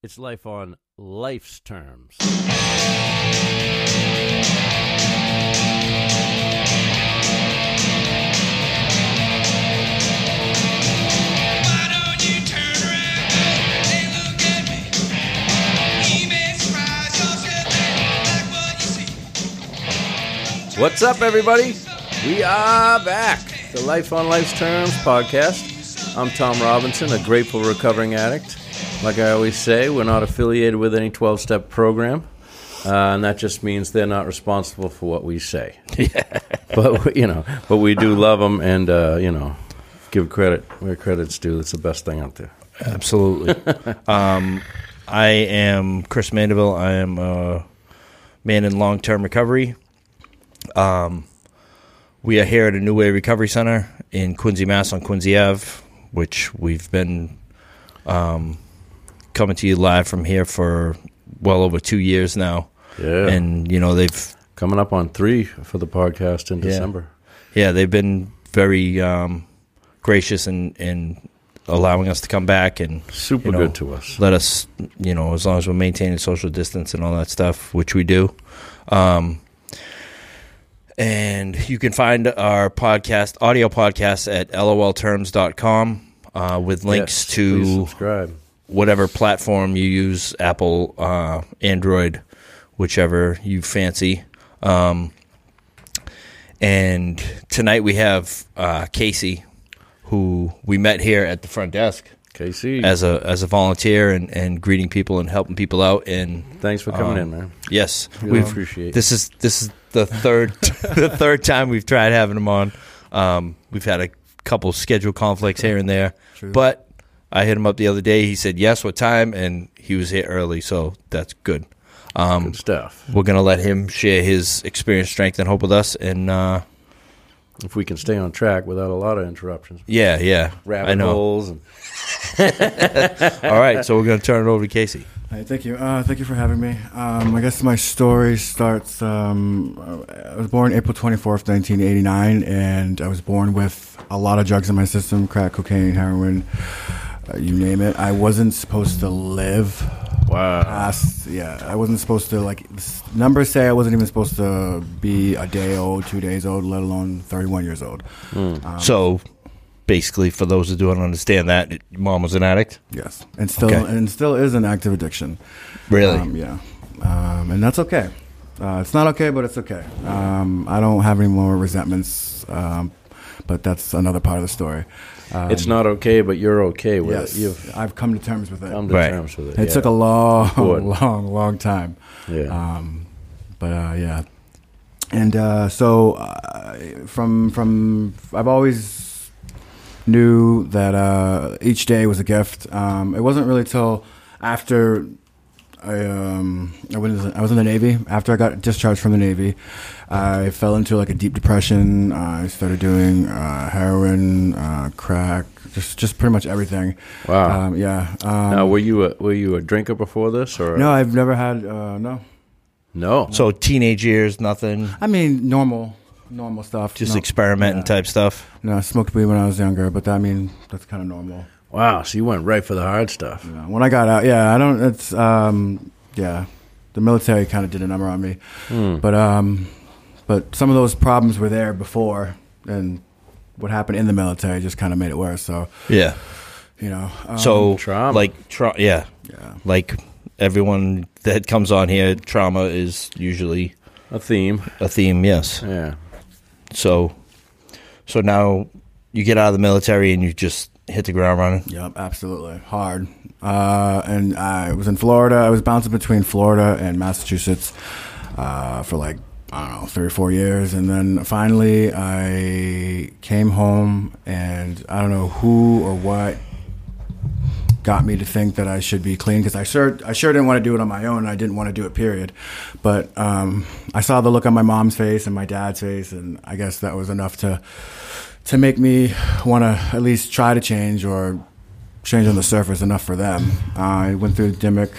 It's life on life's terms. Why don't you turn around and look at me? You may surprise yourself and like what you see. What's up, everybody? We are back. The Life on Life's Terms podcast. I'm Tom Robinson, a grateful recovering addict. Like I always say, we're not affiliated with any 12 step program. Uh, and that just means they're not responsible for what we say. but you know, but we do love them, and uh, you know, give credit where credit's due. It's the best thing out there. Absolutely. um, I am Chris Mandeville. I am a man in long term recovery. Um, we are here at a New Way Recovery Center in Quincy, Mass, on Quincy Ave, which we've been um, coming to you live from here for well over two years now. Yeah, And, you know, they've coming up on three for the podcast in Yeah. December. yeah, they've been very um, gracious in, in allowing us to come back and Super you know, good to us. let us, you know, as long as we're maintaining social distance and all that stuff, which we do. Um, and you can find our podcast, audio podcast at lolterms.com uh, with links Yes, to subscribe. Whatever platform you use Apple, uh, Android, whichever you fancy. Um, and tonight we have uh, Kaycie, who we met here at the front desk Kaycie, as a as a volunteer and, and greeting people and helping people out. And thanks for coming um, in, man. yes, We appreciate. this is this is the third the third time we've tried having him on. Um, we've had a couple schedule conflicts here and there, but I hit him up the other day. He said yes, what time, and he was here early, so that's good. Um, Good stuff. we're gonna let him share his experience, strength, and hope with us. And uh, If we can stay on track without a lot of interruptions, yeah, yeah, I rabbit know. holes, and All right, so we're gonna turn it over to Kaycie. Hi, thank you. Uh, thank you for having me. Um, I guess my story starts. Um, I was born April 24th, 1989, and I was born with a lot of drugs in my system crack, cocaine, heroin, you name it. I wasn't supposed to live wow, past, yeah, I wasn't supposed to, like, numbers say I wasn't even supposed to be a day old, two days old, let alone 31 years old. Um, so, basically, for those who don't understand that, mom was an addict. Yes, and still, Okay. and still is an active addiction. Really? Um, yeah, um, and that's okay. Uh, it's not okay, but it's okay. Um, I don't have any more resentments, um, but that's another part of the story. Um, it's not okay, but you're okay with Yes, it. You've I've come to terms with it. come to Right. terms with it. it yeah. took a long, Good. long, long time. yeah. Um, but uh, yeah, and uh, so uh, from from I've always knew that uh, each day was a gift. Um, it wasn't really till after I um, I was I was in the Navy. After I got discharged from the Navy, I fell into like a deep depression. Uh, I started doing uh, heroin, uh, crack, just just pretty much everything. wow. Um, yeah. Um, now, were you a were you a drinker before this, or no, I've never had uh, no. No. So, teenage years, nothing, I mean, normal, normal stuff. just no, experimenting yeah. type stuff. No, I smoked weed when I was younger, but I mean, that's kind of normal. Wow. So you went right for the hard stuff. You know, when I got out, yeah, I don't. It's um, yeah, the military kind of did a number on me, Hmm. but um, but some of those problems were there before, and what happened in the military just kind of made it worse. So Yeah. you know, um, So, trauma. like, tra- yeah, yeah, like everyone that comes on here, trauma is usually A theme. a theme. Yes. Yeah. So, so now you get out of the military and you just hit the ground running. Yep, absolutely hard. Uh, and I was in Florida. I was bouncing between Florida and Massachusetts uh, for like I don't know three or four years, and then finally I came home, and I don't know who or what got me to think that I should be clean because I sure I sure didn't want to do it on my own. I didn't want to do it. Period. But um, I saw the look on my mom's face and my dad's face, and I guess that was enough to to make me want to at least try to change or change on the surface enough for them. Uh, I went through Dimock,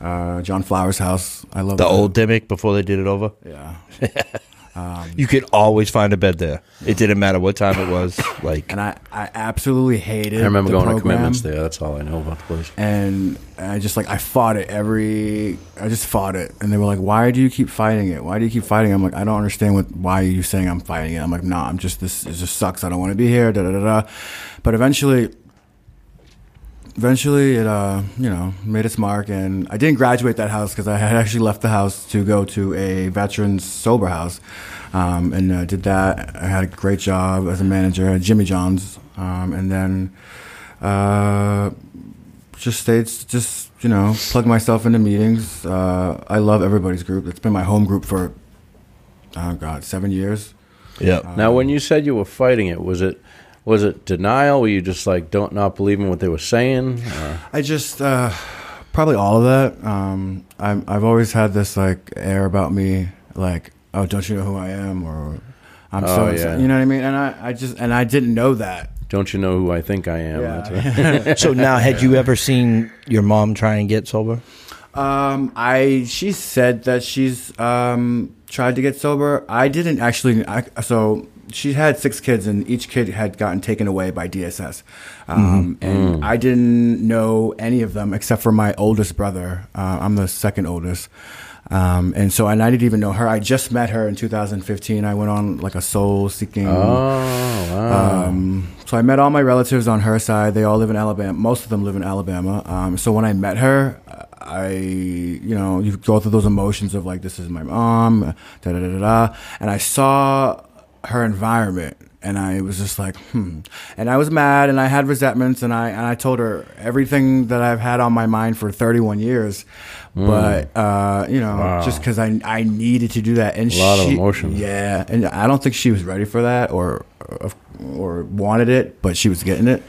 uh, John Flowers' house. I love The that. old Dimock before they did it over. yeah. Um, you could always find a bed there. It didn't matter what time it was. Like, and I, I absolutely hated. I remember the going to commitments there. That's all I know about the place. and I just like I fought it every I just fought it and they were like why do you keep fighting it why do you keep fighting it? I'm like I don't understand what why are you saying I'm fighting it I'm like nah I'm just this it just sucks I don't want to be here da da da da but eventually eventually it uh you know made its mark and I didn't graduate that house because I had actually left the house to go to a veterans sober house um, and uh, did that I had a great job as a manager at Jimmy John's um, and then uh just stayed, just you know, plug myself into meetings. Uh, I love everybody's group. It's been my home group for, oh god, seven years. yeah. Now, when you said you were fighting it, was it was it denial? Were you just like don't not believing what they were saying? Or- I just uh, probably all of that. Um, I'm, I've always had this like air about me, like, oh, don't you know who I am, or I'm so, Oh, yeah. you know what I mean? And I, I just, and I didn't know that. Don't you know who I think I am? Yeah. That's So now, had you ever seen your mom try and get sober? Um, I she said that she's um tried to get sober. I didn't actually. I, so she had six kids, and each kid had gotten taken away by DSS. Um, and I didn't know any of them except for my oldest brother. Uh, I'm the second oldest. Um, and so, and I didn't even know her. I just met her in 2015. I went on like a soul seeking. oh, wow. Um, so I met all my relatives on her side. They all live in Alabama. Most of them live in Alabama. Um, so when I met her, I, you know, you go through those emotions of like, this is my mom, da da da da da. And I saw her environment, and I was just like, hmm. And I was mad, and I had resentments, and I and I told her everything that I've had on my mind for 31 years. But uh, you know, Wow. just because I I needed to do that, and A lot of she- emotion. Yeah, and I don't think she was ready for that, or or wanted it, but she was getting it,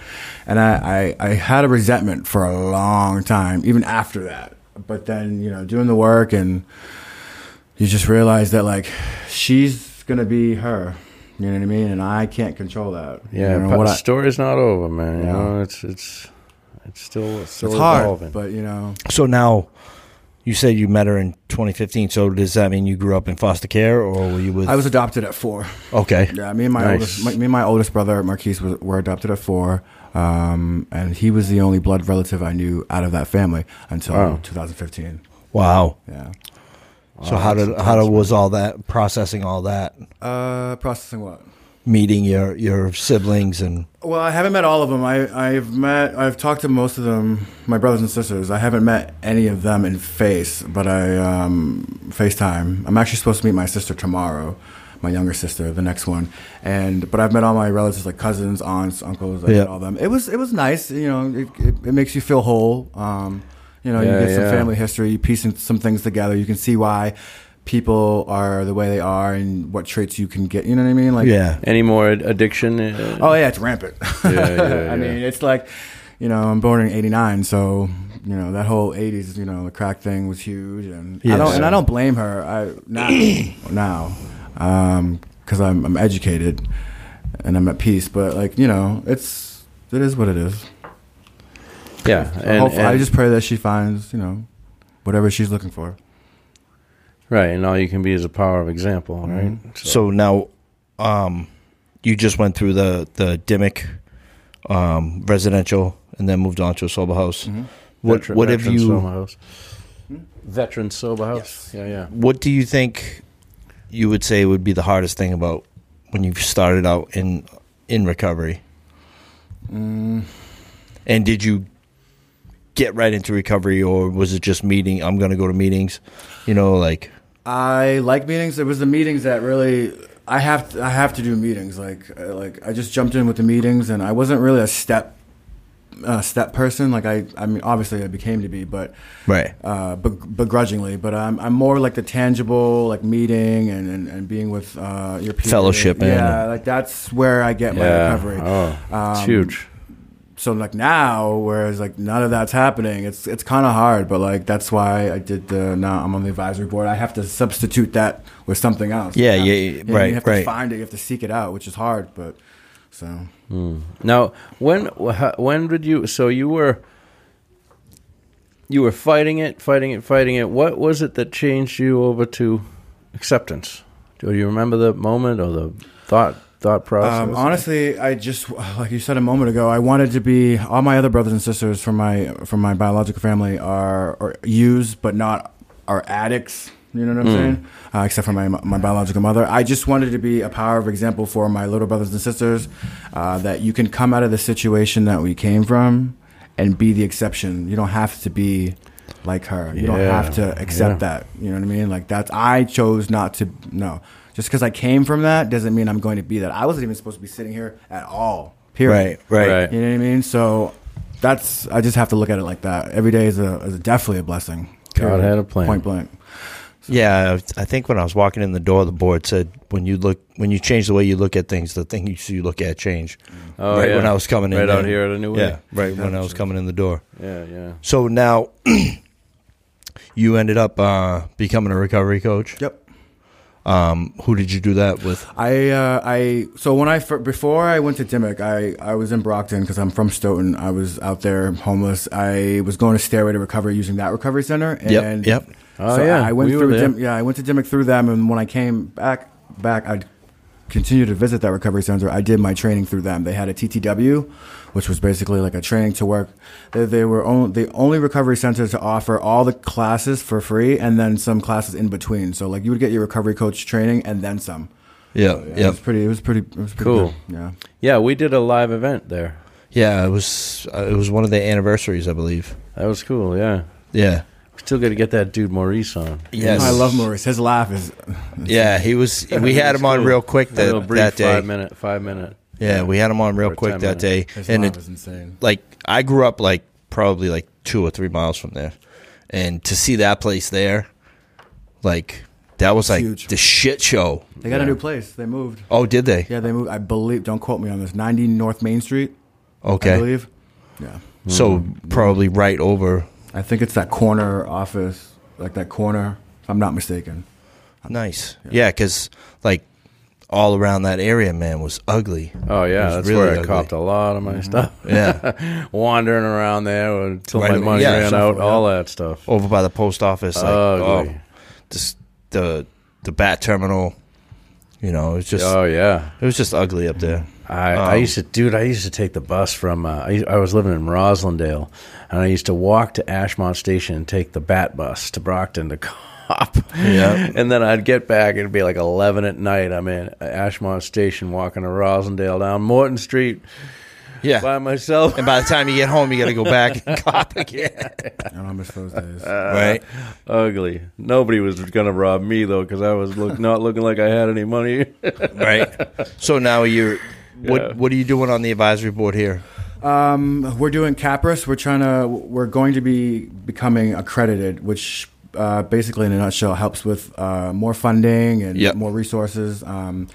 and I, I I had a resentment for a long time, even after that. But then you know, doing the work, and you just realize that like she's gonna be her. You know what I mean? And I can't control that. yeah, you know, but the I- story's not over, man. You Yeah. know, it's it's it's still it's still it's hard, but you know, So now, you said you met her in 2015. So does that mean you grew up in foster care, or were you with? I was adopted at four. okay. Yeah, me and my Nice. oldest, my, me and my oldest brother Marquise was, were adopted at four, um, and he was the only blood relative I knew out of that family until Wow. 2015. Wow. Yeah. So how did how was all that processing all that Uh, processing what? meeting your your siblings and Well, I haven't met all of them. I, I've met, I've talked to most of them, my brothers and sisters. I haven't met any of them in face, but I um, FaceTime. I'm actually supposed to meet my sister tomorrow, my younger sister, the next one. And but I've met all my relatives, like cousins, aunts, uncles. I Yeah. met all them. It was it was nice. You know, it, it, it makes you feel whole. Um, you know, Yeah, you get some yeah. family history, you piece some things together. You can see why people are the way they are and what traits you can get. You know what I mean? Like yeah Any more addiction? Uh, Oh yeah, it's rampant. Yeah, yeah, I mean, it's like, you know, I'm born in '89, so you know that whole '80s, you know, the crack thing was huge, and I don't, and I don't blame her. I now, now, because I'm I'm educated and I'm at peace. But like, you know, it's it is what it is. Yeah, So and, hopefully, I just pray that she finds, you know, whatever she's looking for. right, and all you can be is a power of example, right? Mm-hmm. so now um you just went through the the Dimock um residential and then moved on to a sober house Mm-hmm. what Veteran- what have you sober house. Veteran sober house. Yes. Yeah, yeah. what do you think you would say would be the hardest thing about when you started out in in recovery Mm, and did you get right into recovery or was it just meeting i'm going to go to meetings you know like I like meetings. It was the meetings that really I have to, I have to do meetings. Like uh, like I just jumped in with the meetings, and I wasn't really a step uh, step person. Like I I mean obviously I became to be, but right uh, begrudgingly. But I'm I'm more like the tangible like meeting and and, and being with uh, your peers. Fellowship Yeah, like that's where I get my recovery. Oh, it's Um, huge. So like now whereas like none of that's happening it's it's kind of hard but like that's why i did the now i'm on the advisory board i have to substitute that with something else Yeah, You yeah, have- you have right. to find it you have to seek it out which is hard but so hmm. Now, when when did you? So you were you were fighting it, fighting it, fighting it. What was it that changed you over to acceptance? Do you remember the moment or the thought thought process? Um, honestly, I just like you said a moment ago. I wanted to be. All my other brothers and sisters from my from my biological family are, are used, but not are addicts. You know what I'm saying? Uh, except for my my biological mother. I just wanted to be a power of example for my little brothers and sisters uh, that you can come out of the situation that we came from and be the exception. You don't have to be like her. You don't have to accept Yeah. that. You know what I mean? Like that's I chose not to. No, just because I came from that doesn't mean I'm going to be that. I wasn't even supposed to be sitting here at all. Period. Right, right. Right. You know what I mean? So that's I just have to look at it like that. Every day is a is definitely a blessing. God had a plan. Point blank. Yeah, I think when I was walking in the door, the board said when you look when you change the way you look at things, the things you look at change. Oh, right yeah. when I was coming in, right out there. here at a new Yeah, way. right when I was coming in the door. Yeah, yeah. So now you ended up uh, becoming a recovery coach. Yep. Um, who did you do that with? I uh, I so when I before I went to Dimock, I I was in Brockton because I'm from Stoughton. I was out there homeless. I was going to Stairway to Recovery using that recovery center. Yep, And yep. Oh, so yeah. I went We were through. Dim- yeah, I went to Dimock through them, and when I came back back, I continued to visit that recovery center. I did my training through them. They had a TTW, which was basically like a training to work. They, they were only, the only recovery center to offer all the classes for free, and then some classes in between. So like you would get your recovery coach training and then some. Yeah, Yeah, It was pretty. It was pretty. It was pretty Cool. good. Yeah. Yeah, we did a live event there. yeah. It was uh, it was one of the anniversaries, I believe. That was cool. Yeah, Yeah, still got to get that dude Maurice on. yes. I love Maurice. His laugh is. Yeah, he was. We had him on Cool. real quick A little that, brief that day. five minute, five minute. Yeah, we had him on real Or quick 10 that day, His and it was insane. like I grew up like probably like two or three miles from there, and to see that place there, like that was like huge. the shit show. They got a new place. They moved. Oh, did they? Yeah, they moved. I believe. Don't quote me on this. 90 North Main Street. I Okay, believe. Yeah. so hmm. probably right over. I think it's that corner office, like that corner. If I'm not mistaken. Nice, yeah, because like all around that area, man, was ugly. Oh yeah, that's really where I ugly. copped a lot of my stuff. Yeah, Wandering around there until Right, my money yeah, ran out. yeah. All that stuff. over by the post office, like Ugly. oh, just the the BAT terminal. You know, it's just oh yeah. it was just ugly up there. I, I Um, used to, dude. I used to take the bus from. Uh, I, I was living in Roslindale, and I used to walk to Ashmont Station and take the BAT bus to Brockton to cop. Yeah. and then I'd get back. It'd be like eleven at night. I'm in Ashmont Station, walking to Roslindale down Morton Street Yeah, by myself. and by the time you get home, you got to go back and cop again. I don't miss those days. right? Ugly. Nobody was gonna rob me though, because I was look, not looking like I had any money. Right. So now you're. What Yeah. What are you doing on the advisory board here? Um, we're doing CAPRSS. We're trying to. We're going to be becoming accredited, which uh, basically, in a nutshell, helps with uh, more funding and Yep. more resources. Um,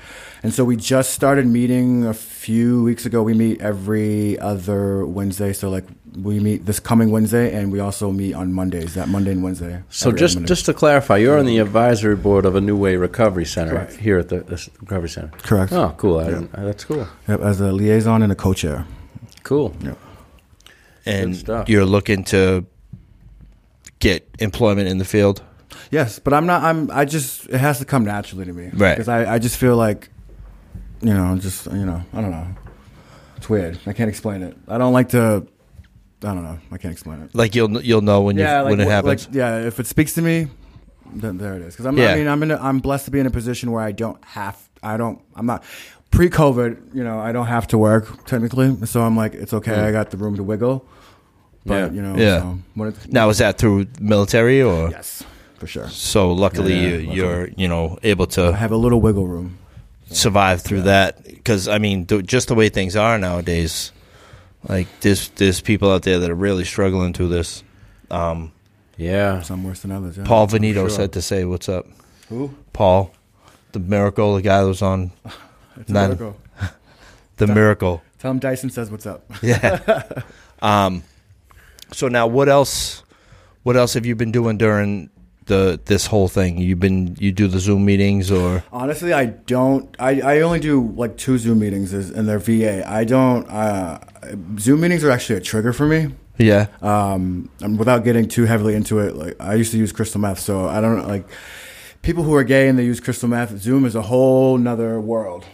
and so we just started meeting a few weeks ago. We meet every other Wednesday. So like we meet this coming Wednesday, and we also meet on Mondays. That Monday and Wednesday. So just Monday. just to clarify, you're on the advisory board of a New Way Recovery Center Correct. here at the this recovery center. correct. Oh, cool! I didn't, that's cool. Yep, as a liaison and a co-chair. Cool. And Good stuff. you're looking to get employment in the field. Yes, but I'm not. I'm. I just. It has to come naturally to me, Right. Because I, I just feel like, you know, just you know, I don't know. It's weird. I can't explain it. I don't like to. I don't know. I can't explain it. Like you'll you'll know when you like, when it happens. Like, yeah, if it speaks to me, then there it is. Because I'm. Yeah. I mean, I'm in. A, I'm blessed to be in a position where I don't have. I don't. I'm not. Pre-COVID, you know, I don't have to work technically, so I'm like, it's okay. Mm. I got the room to wiggle. But Yeah. you know. Yeah. So when it, now is that through military or? yes, for sure. So luckily Yeah, you, you're you know able I to have a little wiggle room. survive through that because I mean th- just the way things are nowadays, like there's there's people out there that are really struggling through this. Um, Yeah. Some worse than others. Yeah. Paul Venito sure. said to say, "What's up, Who? Paul?" The miracle, the guy that was on It's a miracle. the miracle. Tell him Dyson says what's up. Yeah. um. So now, what else? What else have you been doing during the this whole thing? You've been you do the Zoom meetings or Honestly, I don't. I, I only do like two Zoom meetings, is- and they're VA. I don't. Uh, Zoom meetings are actually a trigger for me. yeah. Um, and without getting too heavily into it, like I used to use crystal meth, so I don't like. people who are gay and they use crystal meth, Zoom is a whole nother world.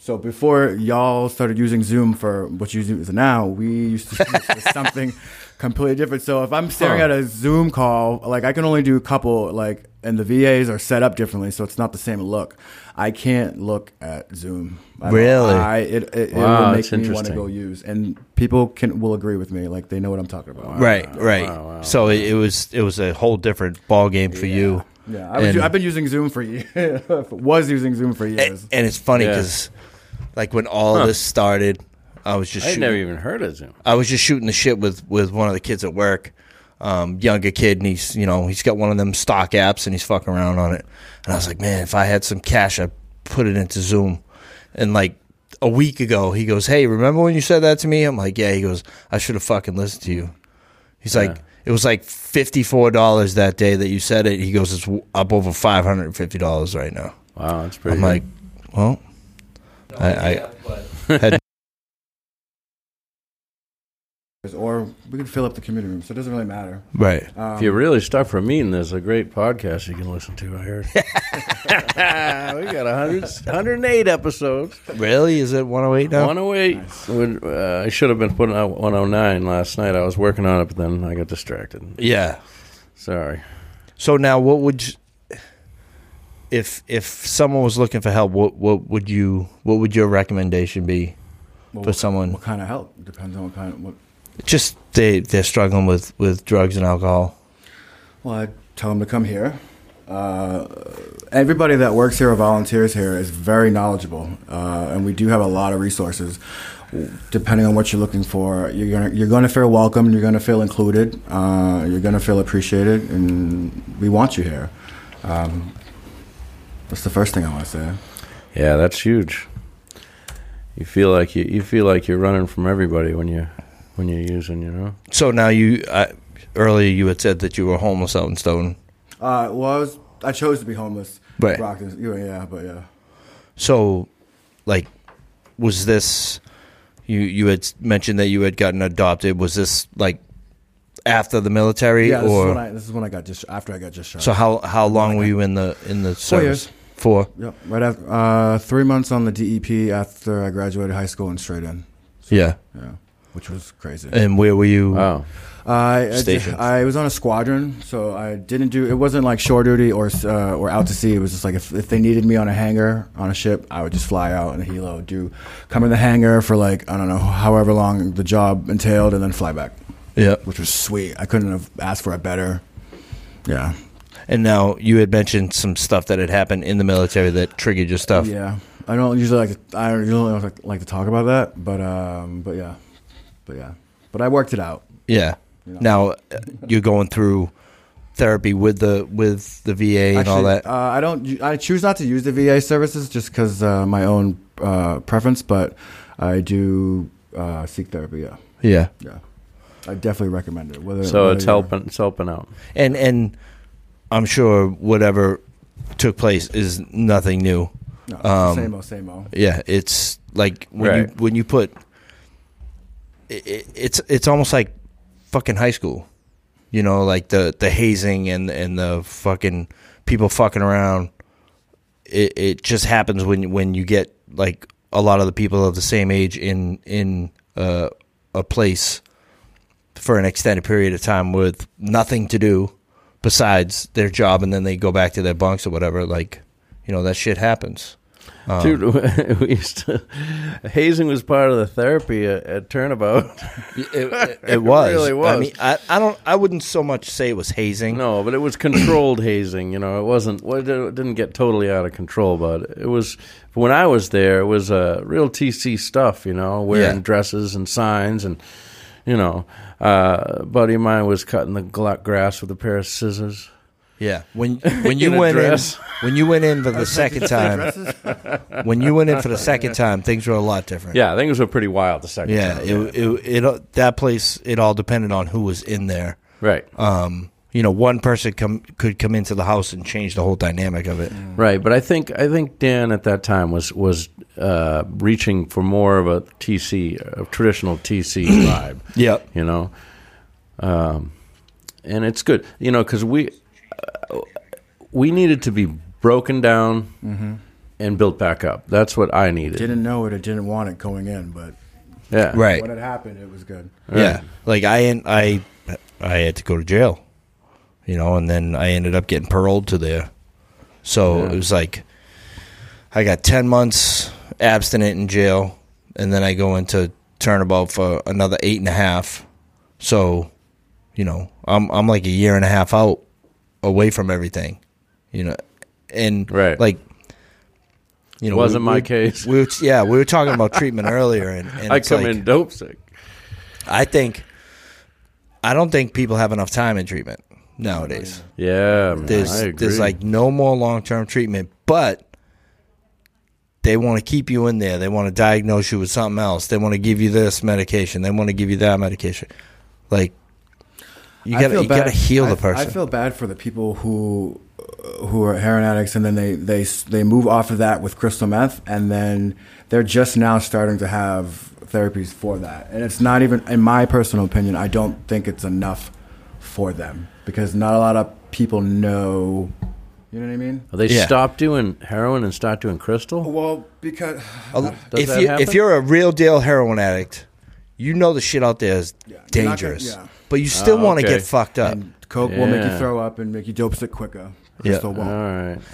So before y'all started using Zoom for what you use now, we used to use something completely different. So if I'm staring Huh. at a Zoom call, like I can only do a couple, like, and the VAs are set up differently, so it's not the same look. I can't look at Zoom. I Really? I, it it, it Wow, will that's make me want to go use, and people can will agree with me. Like they know what I'm talking about. right, right. wow, wow. So it, it was it was a whole different ball game for you. Yeah, I was, And- I've been using Zoom for years. was using Zoom for And, years. and it's funny Yeah. because, like, when all Huh. this started, I was just I had shooting, never even heard of Zoom. I was just shooting the shit with with one of the kids at work, um, younger kid, and he's you know he's got one of them stock apps and he's fucking around on it, and I was like, man, if I had some cash, I'd put it into Zoom, and like. A week ago, he goes, "Hey, remember when you said that to me?" I'm like, "Yeah." He goes, "I should have fucking listened to you." He's like, "It was like fifty four dollars that day that you said it." He goes, "It's up over five hundred and fifty dollars right now." Wow, that's pretty. I'm good. like, well, I, I had or we can fill up the community room, so it doesn't really matter. right. Um, if you're really stuck for a meeting, there's a great podcast you can listen to. I heard. we got 100, 108 episodes. Really? Is it 108 now? 108. Would- Uh, I should have been putting out 109 last night. I was working on it, but then I got distracted. Yeah. Sorry. So now, what would you, if if someone was looking for help? What what would you what would your recommendation be well, for what, someone? what kind of help depends on what kind of what. Just they they're struggling with with drugs and alcohol. Well, I tell them to come here. Uh, everybody that works here or volunteers here is very knowledgeable, uh, and we do have a lot of resources. Depending on what you're looking for, you're gonna you're gonna feel welcome. You're gonna feel included. Uh, you're gonna feel appreciated, and we want you here. Um, that's the first thing I want to say. Yeah, that's huge. You feel like you, you feel like you're running from everybody when you when you're using, you know. So now you uh, earlier you had said that you were homeless out in Stoughton. Uh, well, I was I chose to be homeless. Right. Brockton, yeah, yeah, but yeah. So, like, was this you? You had mentioned that you had gotten adopted. Was this like after the military, Yeah, this is when I this is when I got just after I got just shot. so? How how long were you in the in the Four service? years. Four. Yep, right after uh, three months on the DEP after I graduated high school and straight in. Yeah. Yeah, which was crazy. And where were you? Wow. I, I, Stations. I was on a squadron, so I didn't do. It wasn't like shore duty or uh, or out to sea. It was just like if, if they needed me on a hangar on a ship, I would just fly out in a helo, do come in the hangar for like I don't know however long the job entailed, and then fly back, yeah. which was sweet. I couldn't have asked for it better. Yeah, And now you had mentioned some stuff that had happened in the military that triggered your stuff. yeah. I don't usually like to, I don't usually like, like to talk about that, but um, but yeah, but yeah, but I worked it out. Yeah. You know? Now uh, you're going through therapy with the with the VA and all that. Uh, I don't. I choose not to use the VA services just because uh, my own uh, preference, but I do uh, seek therapy. Yeah, yeah. yeah. I definitely recommend it. Whether, So whether it's helping. It's helping out. And and I'm sure whatever took place is nothing new. No, um, same old, same old. Yeah, it's like when you when you put it, it, it's it's almost like fucking high school. You know, like the the hazing and and the fucking people fucking around. It it just happens when when you get like a lot of the people of the same age in in uh, a place for an extended period of time with nothing to do besides their job, and then they go back to their bunks or whatever. Like, you know, that shit happens. Um, Dude, we used to. Hazing was part of the therapy at, at Turnabout. It, it, it was. really I was. mean, I, I don't. I wouldn't so much say it was hazing. No, but it was controlled hazing. You know, it wasn't. Well, it didn't get totally out of control, but it was. When I was there, it was uh, real TC stuff. You know, wearing Yeah. dresses and signs, and you know, uh, buddy of mine was cutting the grass with a pair of scissors. Yeah. When when you In went dress. in when you went in for the second time when you went in for the second time, things were a lot different. Yeah, things were pretty wild the second Yeah. time. It, it it that place it all depended on who was in there. right, Um, you know, one person come could come into the house and change the whole dynamic of it. right. But I think I think Dan at that time was was uh, reaching for more of a TC, a traditional TC vibe. Yep. you know um, and it's good you know because we uh, we needed to be broken down mm-hmm. and built back up. That's what I needed. Didn't know it or didn't want it going in, but yeah. Right. when it happened, it was good. Yeah, like I I I had to go to jail, you know, and then I ended up getting paroled to there. So Yeah. it was like I got ten months abstinent in jail, and then I go into turnabout for another eight and a half. So, you know, I'm I'm like a year and a half out away from everything, you know, and Right. like. You know, Wasn't my we- case. We were, yeah, we were talking about treatment earlier, and, and I come like- in dope sick. I think I don't think people have enough time in treatment nowadays. Yeah, man, There's I agree. there's like no more long term treatment, but they want to keep you in there. They want to diagnose you with something else. They want to give you this medication. They want to give you that medication. Like you got to feel you got to heal the person. I feel bad for the people who who are heroin addicts and then they they they move off of that with crystal meth and then they're just now starting to have therapies for that. And it's not even in my personal opinion, I don't think it's enough for them because not a lot of people know you know what I mean? they Yeah. stop doing heroin and start doing crystal. Well, because Does if you happen? if you're a real deal heroin addict, you know the shit out there is Yeah, you're gonna- dangerous. yeah. But you still ah, Oh, want to okay. get fucked up. and coke will make you throw up and make you dope sick quicker. Yeah. Crystal All won't.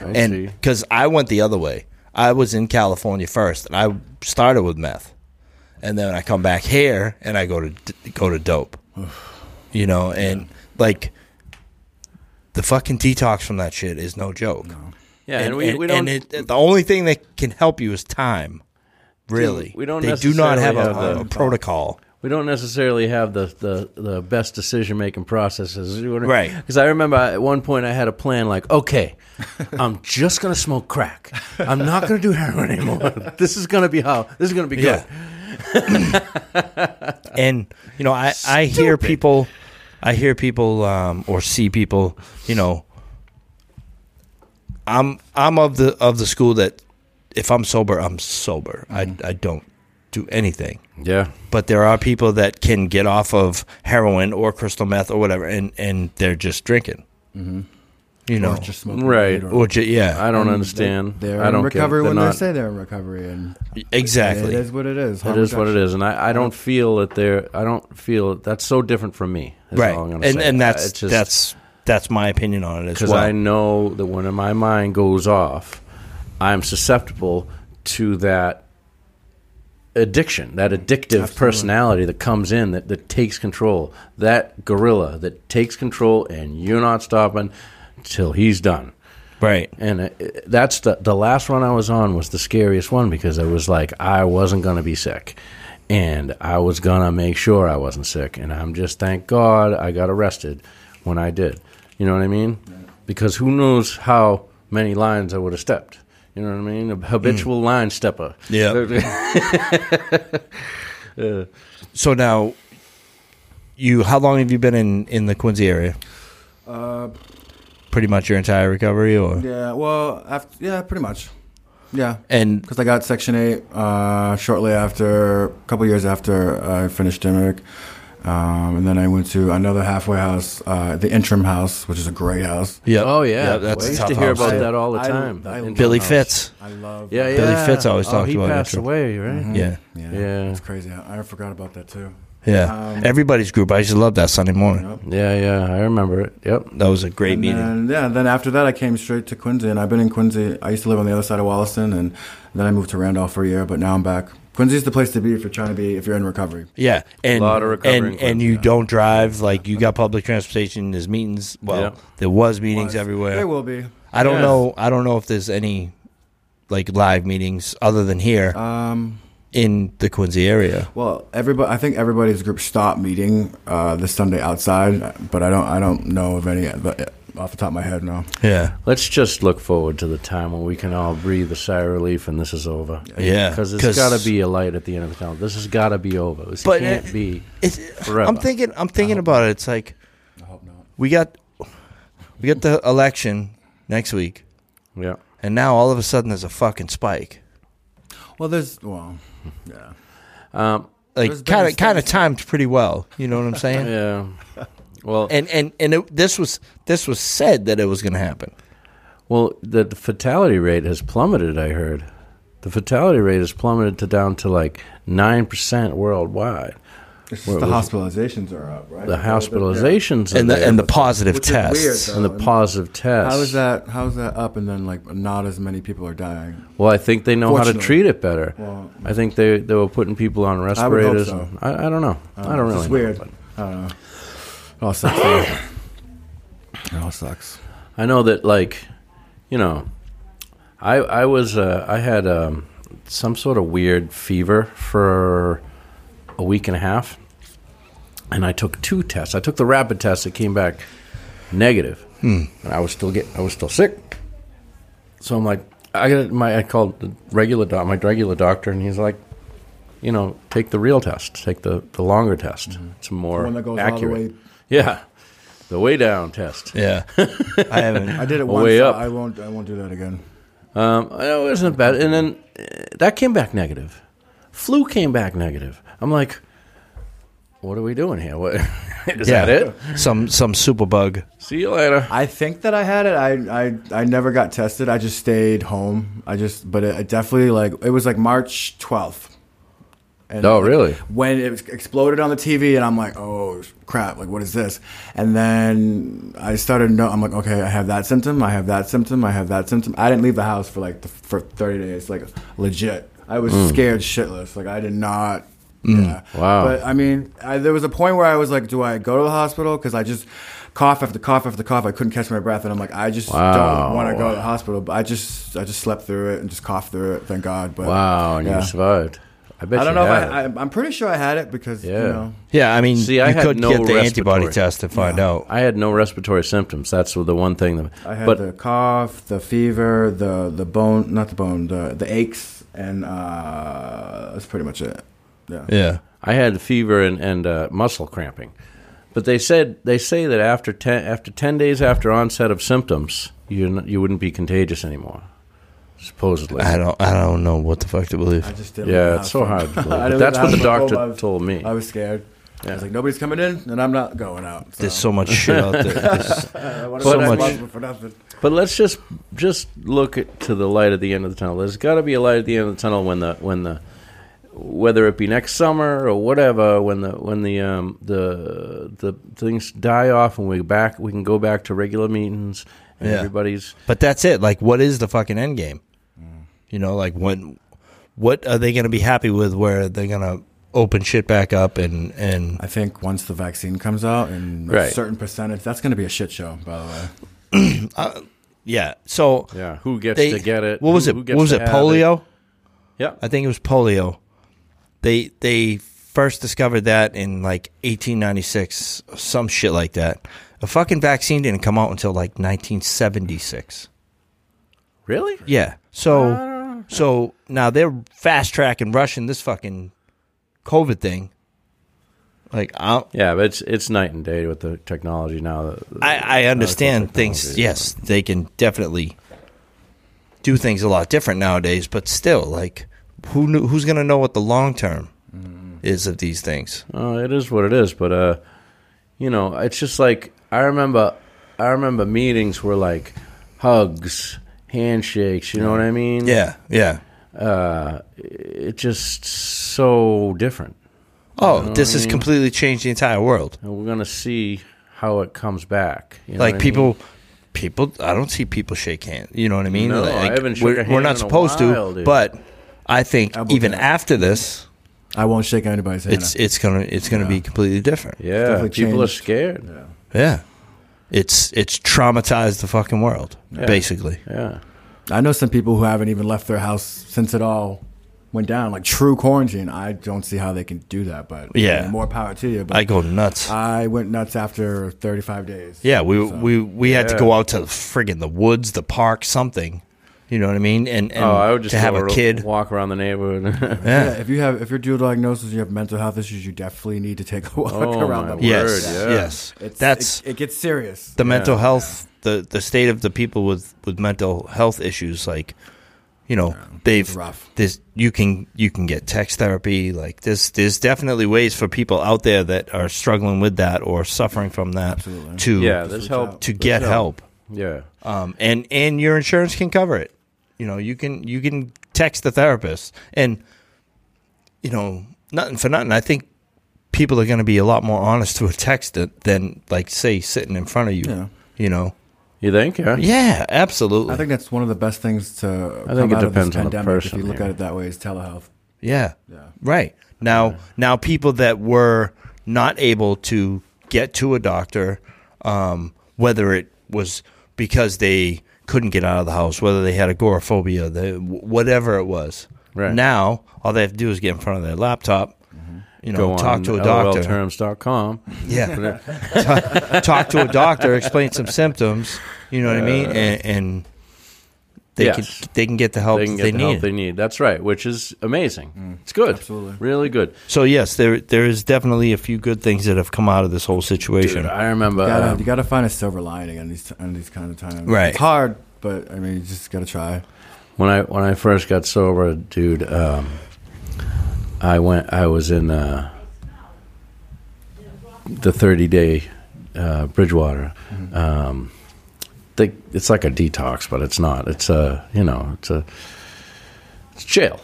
right, I and because I went the other way, I was in California first, and I started with meth, and then I come back here and I go to go to dope, you know, and like the fucking detox from that shit is no joke. Yeah, and, and, we, we don't. and it, the only thing that can help you is time. Really, we don't They do not have a, necessarily have a the- protocol. We don't necessarily have the, the, the best decision making processes. Right. Because I remember at one point I had a plan like, okay, I'm just going to smoke crack. I'm not going to do heroin anymore. this is going to be how, this is going to be good. and you know i i hear people i hear people um or see people you know i'm i'm of the of the school that if i'm sober i'm sober i i don't do anything Yeah. but there are people that can get off of heroin or crystal meth or whatever and and they're just drinking mm-hmm. you know Or just smoking Right. weed or ju- yeah I don't And understand. They, are I don't in recovery when they're they not, say they're in recovery, and exactly it is what it is. It is what it is, and I, I don't feel that they're. I don't feel that's so different from me. is right all I'm and say. and that's It's just- that's that's my opinion on it as because well I know that when my mind goes off, I'm susceptible to that addiction, that addictive Absolutely. personality that comes in that, that takes control, that gorilla that takes control, and you're not stopping till he's done. right And it, it- that's the the last one I was on was the scariest one because it was like I wasn't gonna be sick, and I was gonna make sure I wasn't sick, and I'm just thank God I got arrested when I did. You know what I mean? Because who knows how many lines I would have stepped. You know what I mean? A habitual line stepper. Yeah. So now, you how long have you been in in the Quincy area? Uh, Pretty much your entire recovery, or yeah, well, after, yeah, pretty much. Yeah, and because I got Section Eight uh, shortly after, a couple years after I finished Dimock. Um, and then I went to another halfway house, uh, the interim house, which is a great house. yeah, Oh yeah, that's I a used to hear house. about I- that all the time. I- That Billy house. Fitz. I love. Yeah, yeah. Billy Fitz always oh, talked he about passed Intro. away, right? Mhm. Yeah, Yeah, Yeah. it's crazy. I, I forgot about that too. yeah. Um, Everybody's group. I used to love that Sunday morning. Yep. Yeah, yeah, I remember it. Yep. That was a great and meeting. Then, yeah, then after that, I came straight to Quincy, and I've been in Quincy. I used to live on the other side of Wollaston, and then I moved to Randolph for a year, but now I'm back. Quincy's the place to be if you're trying to be if you're in recovery. yeah, and lot of recovery and and you yeah. don't drive. Like you got public transportation. There's meetings. Well, Yeah. there was meetings Was. everywhere. There will be. I don't Yeah. know. I don't know if there's any like live meetings other than here Um, in the Quincy area. well, everybody. I think everybody's group stopped meeting uh, this Sunday outside, but I don't. I don't know of any but off the top of my head. No. Yeah, Let's just look forward to the time when we can all breathe a sigh of relief and this is over. Yeah, Because 'cause- there's got to be a light at the end of the tunnel. This has got to be over. This But can't it- be. it's, Forever. I'm thinking. I'm thinking about it. It's like I hope not. we got we got the election next week, Yeah. and now all of a sudden there's a fucking spike. Well, there's well, yeah. Um, Like kind of kind of timed pretty well. You know what I'm saying? yeah. Well, And and and it, this was this was said that it was going to happen. Well, the, the fatality rate has plummeted. I heard the fatality rate has plummeted to down to like nine percent worldwide. It's just the hospitalizations are up, right? The Yeah. hospitalizations and the there, and the positive Which is weird, tests. though. and the positive tests. How is that? How is that up? And then like not as many people are dying. Well, I think they know how to treat it better. Well, I think they they were putting people on would hope respirators. so. I, I don't know. Um, I don't it's really. just know, weird. but I don't know. It all sucks. though. it all sucks. I know that like, you know, I I was uh, I had um, some sort of weird fever for a week and a half, and I took two tests. I took the rapid test. It came back negative, and I was still get I was still sick. So I'm like, I got my I called the regular doc, my regular doctor, and he's like, you know, take the real test, take the the longer test. It's more The one that goes all the accurate. way. Yeah, the way down test. Yeah, I haven't. I did it once. way up. I won't. I won't do that again. Um, it wasn't bad, and then uh, that came back negative. Flu came back negative. I'm like, what are we doing here? What is yeah, that it? Some some super bug. See you later. I think that I had it. I I I never got tested. I just stayed home. I just, but it, it definitely like it was like March twelfth. And Oh, really? When it exploded on the TV, and I'm like, oh crap! Like, what is this? And then I started. No, I'm like, okay, I have that symptom. I have that symptom. I have that symptom. I didn't leave the house for like the, for 30 days. Like legit, I was mm. scared shitless. Like I did not. Mm. Yeah. Wow. But I mean, I, there was a point where I was like, do I go to the hospital? Because I just cough after cough after cough. I couldn't catch my breath, and I'm like, I just Wow. don't want to go to the hospital. But I just, I just slept through it and just coughed through it. Thank God. But wow, and yeah. you survived. I bet I don't you know. If I, it. I, I'm pretty sure I had it because Yeah. you know. Yeah, I mean, See, I you had could no get the antibody test to find out. I had no respiratory symptoms. That's the one thing. That, I had but the cough, the fever, the the bone, not the bone, the the aches, and uh, that's pretty much it. Yeah. Yeah, I had fever and, and uh, muscle cramping. But they said they say that after ten after ten days after onset of symptoms, you you wouldn't be contagious anymore. Supposedly. I don't. I don't know what the fuck to believe. I just didn't. yeah, it's so hard. To believe. But that's what the doctor twelve. told me. I was scared. I Yeah. was like, nobody's coming in, and I'm not going out. So. There's so much shit out there. There's- I wanna so much- for nothing. But let's just just look at, to the light at the end of the tunnel. There's got to be a light at the end of the tunnel when the when the whether it be next summer or whatever when the when the um the the things die off and we back we can go back to regular meetings and Yeah. everybody's but that's it. Like, what is the fucking end game? You know, like when, what are they going to be happy with? Where they're going to open shit back up and and I think once the vaccine comes out and a certain percentage, that's going to be a shit show. By the way, uh, yeah. So yeah who gets they to get it What was who- it? who What was it? have Polio. yeah I think it was polio. They they first discovered that in like 1896, some shit like that. A fucking vaccine didn't come out until like 1976. really Yeah. So so now they're fast tracking rushing this fucking COVID thing. Like I yeah but it's it's night and day with the technology now I, I understand things. Yes, they can definitely do things a lot different nowadays. But still, like who knew, who's going to know what the long term is of these things? Oh, it is what it is, but uh, you know, it's just like I remember. I remember meetings were like hugs, handshakes. You know what I mean? Yeah, yeah. Uh, it just so different, Oh, this has completely changed the entire world. and we're gonna see how it comes back. You know like what I people, people. I don't see people shake hands. You know what I mean? No, Like, I haven't shook we're, a we're not in a supposed while, to, dude. but I think Elbow even tap. after this, I won't shake anybody's hand. it's it's gonna it's gonna be completely different. Yeah, definitely people are changed. scared. Yeah, it's it's traumatized the fucking world, Yeah. basically. Yeah. I know some people who haven't even left their house since it all went down, like true quarantine. I don't see how they can do that, but Yeah. I mean, more power to you. But I go nuts. I went nuts after 35 days. Yeah, we So- we we had to go out to friggin' the woods, the park, something. You know what I mean? And, and oh, I would just to have a kid. walk around the neighborhood. Yeah. Yeah. if you have if you're dual diagnosis, and you have mental health issues, you definitely need to take a walk Oh, around my the word, Yes, yeah. yes. It's, That's it, it gets serious. the Yeah. mental health, the the state of the people with with mental health issues. Like, you know, they've it's rough. there's you can you can get text therapy. Like, there's there's definitely ways for people out there that are struggling with that or suffering from that Absolutely. to yeah, there's help to There's get help. Yeah. um, and and your insurance can cover it. You know, you can you can text the therapist, and you know, nothing for nothing. I think people are going to be a lot more honest to a text it than like say sitting in front of you. Yeah. You know. You think? Yeah. Yeah, absolutely. I think that's one of the best things to I come think it out of this depends on the pandemic. person if you look here. at it that way, is telehealth. Yeah. Yeah. Right. Now now people that were not able to get to a doctor, um, whether it was because they couldn't get out of the house, whether they had agoraphobia, the, whatever it was. Right. Now all they have to do is get in front of their laptop, you know, Go on talk to a doctor. LOLterms.com. Yeah. talk, talk to a doctor, explain some symptoms, you know what I mean? Uh. And, and they Yes. can they can get the help They can that get they the help need. they need. That's right, which is amazing. it's good. absolutely. Really good. So yes, there there is definitely a few good things that have come out of this whole situation. Dude, I remember. You gotta, um, you gotta find a silver lining in these in these kind of times. Right. It's hard, but I mean, you just gotta try. when I when I first got sober, dude, um, I went. I was in uh, the thirty day uh, Bridgewater. Um, they, it's like a detox, but it's not. It's a you know it's a it's jail,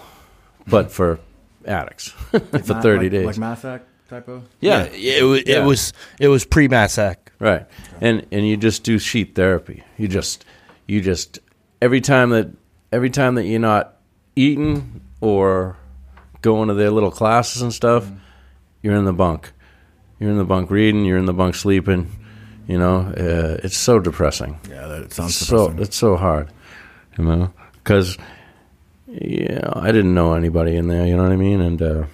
but for addicts for Ma- thirty like, days. like MASAC type of. yeah, it, wa- it Yeah. was it was pre MASAC. Right. And and you just do sheet therapy. You just you just every time that every time that you're not eating or going to their little classes and stuff, mm. you're in the bunk. You're in the bunk reading, you're in the bunk sleeping, you know. Uh, it's so depressing. Yeah, that sounds so depressing. it's so hard, you know, cuz yeah, I didn't know anybody in there, you know what I mean? And uh,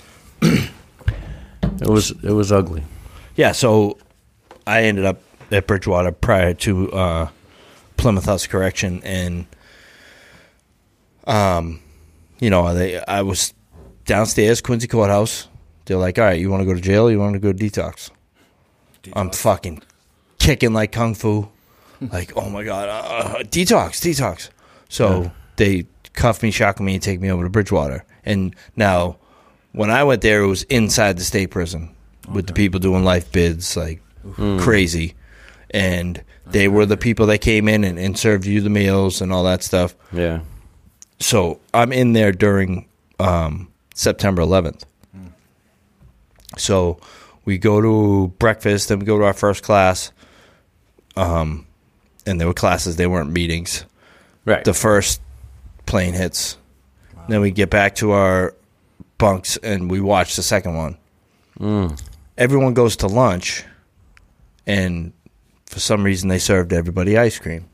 it was it was ugly. Yeah, so I ended up at Bridgewater prior to uh, Plymouth House Correction, and um, you know, they I was downstairs Quincy Courthouse. They're like, "All right, you want to go to jail? You want to go to detox?" I'm fucking kicking like kung fu, like, "Oh my god, uh, detox, detox!" So Yeah. they cuff me, shock me, and take me over to Bridgewater. And now, when I went there, it was inside the state prison with the people doing life bids, like crazy. And they were the people that came in and, and served you the meals and all that stuff. Yeah. So I'm in there during um, September 11th. So we go to breakfast, then we go to our first class. Um, and there were classes, they weren't meetings. Right. The first plane hits. Then we get back to our bunks and we watch the second one. Mm. Everyone goes to lunch, and for some reason they served everybody ice cream.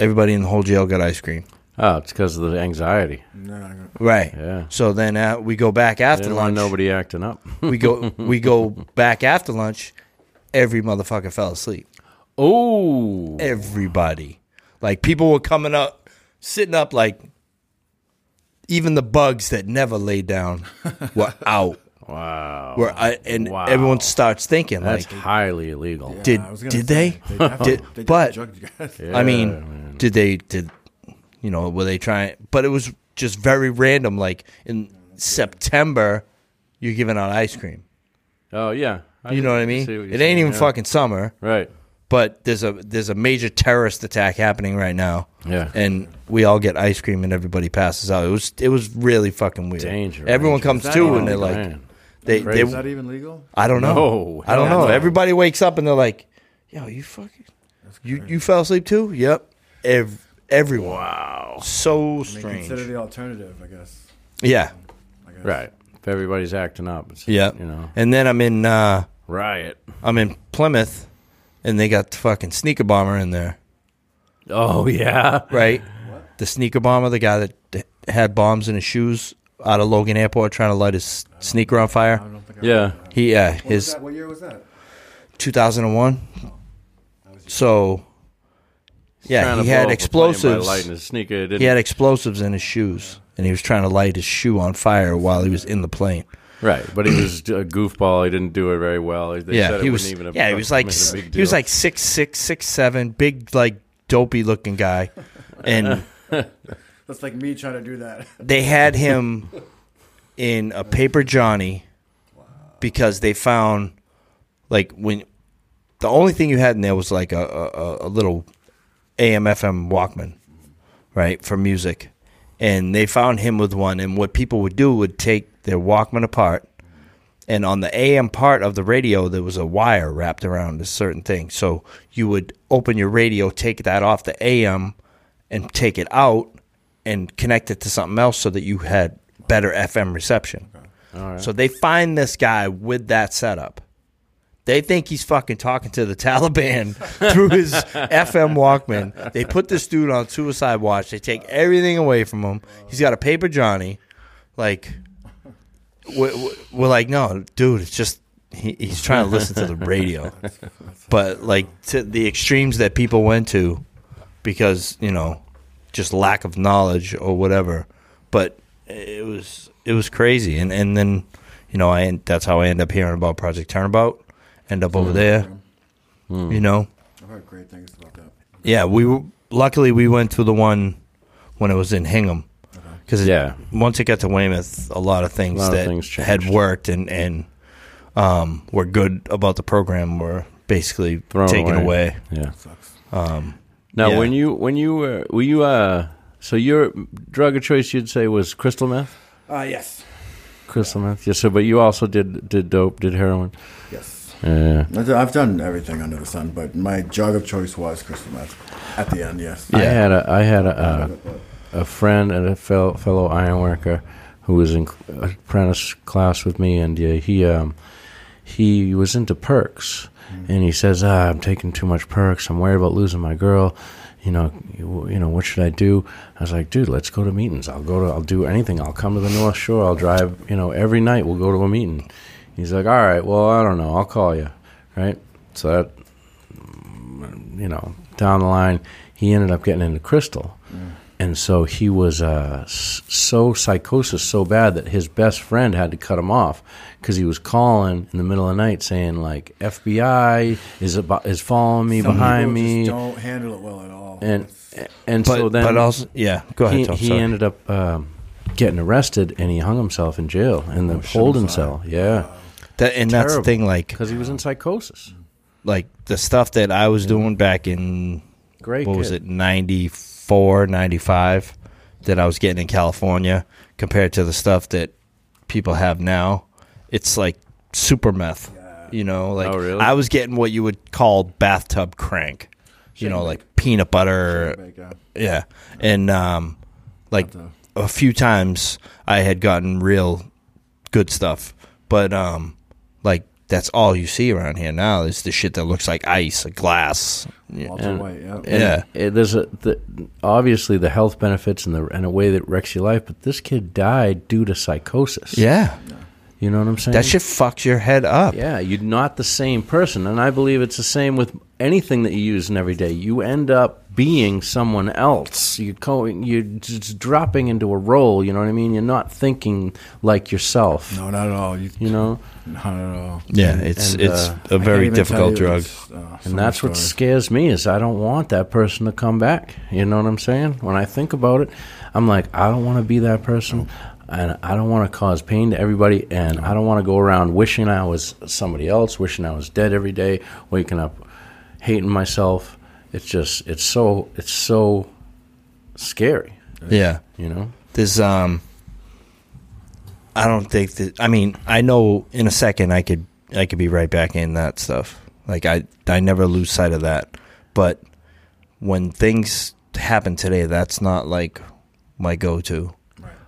Everybody in the whole jail got ice cream. Oh, it's because of the anxiety. No, no, no. Right. Yeah. So then uh, we go back They after didn't want lunch. nobody acting up. we go we go back after lunch. Every motherfucker fell asleep. oh, Everybody, like people were coming up, sitting up, like even the bugs that never laid down were out. wow. Where I and Wow. everyone starts thinking That's like, highly illegal. did I did say, they? definitely- Did- they but- definitely drugged you guys. I mean, man. did they did you know were they trying? But it was just very random. Like in September, you're giving out ice cream. Oh yeah. You know what I mean? what you're it ain't saying, even yeah. fucking summer. right. but there's a there's a major terrorist attack happening right now. Yeah. And we all get ice cream and everybody passes out. It was it was really fucking weird. Danger, Everyone danger. comes Is to and they're like Man. they Crazy. they Is that even legal? I don't know. No, I don't know. no. Everybody wakes up and they're like, "Yo, you fucking you you fell asleep too?" Yep. Ev- everyone. Wow. So I mean, strange. consider the alternative, I guess. yeah. I guess. Right. If everybody's acting up, it's, Yeah. You know, And then I'm in uh riot. I'm in Plymouth and they got the fucking sneaker bomber in there. Oh yeah. right? The sneaker bomber, the guy that had bombs in his shoes out of Logan Airport trying to light his sneaker on I fire. don't think I Yeah. He, uh, What, was his that? what year was that? 2001. So, yeah, Trying to he blow had a plane explosives. By lighting his sneaker. It didn't, He had explosives in his shoes, and he was trying to light his shoe on fire while he was in the plane. Right, but he was a goofball. He didn't do it very well. They yeah, said he it was. wouldn't even have yeah, he was like made a s- big he was like six six six seven, big like dopey looking guy, and That's like me trying to do that. they had him in a paper Johnny because they found like when the only thing you had in there was like a, a, a little AM FM Walkman, right, for music. And they found him with one. And what people would do would take their Walkman apart, and on the AM part of the radio, there was a wire wrapped around a certain thing. So you would open your radio, take that off the AM, and take it out and connect it to something else so that you had better FM reception. So they find this guy with that setup. They think he's fucking talking to the Taliban through his FM Walkman. They put this dude on suicide watch. They take everything away from him. He's got a paper Johnny. Like, we're, we're like, no, dude, it's just he, he's trying to listen to the radio. But like to the extremes that people went to because you know just lack of knowledge or whatever. But it was it was crazy, and and then you know I that's how I end up hearing about Project Turnabout. End up over there, you know. I've heard great things about that. Yeah, we were luckily we went to the one when it was in Hingham because Yeah. once it got to Weymouth, a lot of things lot of that things had changed. worked and and um, were good about the program were basically Thrown taken away. Yeah. Sucks. Um, Now, Yeah. when you when you were were you uh so your drug of choice you'd say was crystal meth, Uh, yes. crystal meth. Yes. So, but you also did did dope, did heroin. Yes. Yeah. I've I've done everything under the sun, but my drug of choice was crystal meth. At the end, yes. Yeah. I had a I had a a, a friend and a fellow, fellow iron worker who was in apprentice class with me, and uh, he um he was into perks, and he says, ah, "I'm taking too much perks. I'm worried about losing my girl." You know, you know, what should I do? I was like, dude, let's go to meetings. I'll go to, I'll do anything. I'll come to the North Shore. I'll drive, you know, every night. We'll go to a meeting. He's like, all right, well, I don't know. I'll call you, right? So that you know, down the line, he ended up getting into crystal. And so he was uh, so psychosis so bad that his best friend had to cut him off because he was calling in the middle of the night saying like FBI is about, is following me Some behind me just don't handle it well at all. and and but so then but also yeah, go ahead. he, Tom, he ended up um, getting arrested and he hung himself in jail in the Oh, holding cell yeah That, and that's the thing, like because he was in psychosis. like the stuff that I was doing back in great what was it 94 95 that I was getting in California compared to the stuff that people have now it's like super meth you know? Like Oh, really? I was getting what you would call bathtub crank you know like peanut butter. Like, yeah. And um like a few times I had gotten real good stuff but um like that's all you see around here now is the shit that looks like ice, like glass. Yeah. Walter And- White, yeah. Yeah. it, there's a the, obviously the health benefits and the and a way that wrecks your life, but this kid died due to psychosis. Yeah. you know what I'm saying. That shit fucks your head up. Yeah, you're not the same person, and I believe it's the same with anything that you use in every day. You end up being someone else. You co- you're just dropping into a role. You know what I mean? You're not thinking like yourself. No, not at all. You, You know, not at all. Yeah, it's And, it's uh, a I very difficult drug. uh, so and that's what story. scares me is I don't want that person to come back. You know what I'm saying? When I think about it, I'm like, I don't want to be that person. And I don't want to cause pain to everybody, and I don't want to go around wishing I was somebody else, wishing I was dead every day, waking up hating myself. It's just, it's so, it's so scary, Yeah. you know. this. um I don't think that I mean, I know in a second I could I could be right back in that stuff. Like I I never lose sight of that. But when things happen today, that's not like my go to.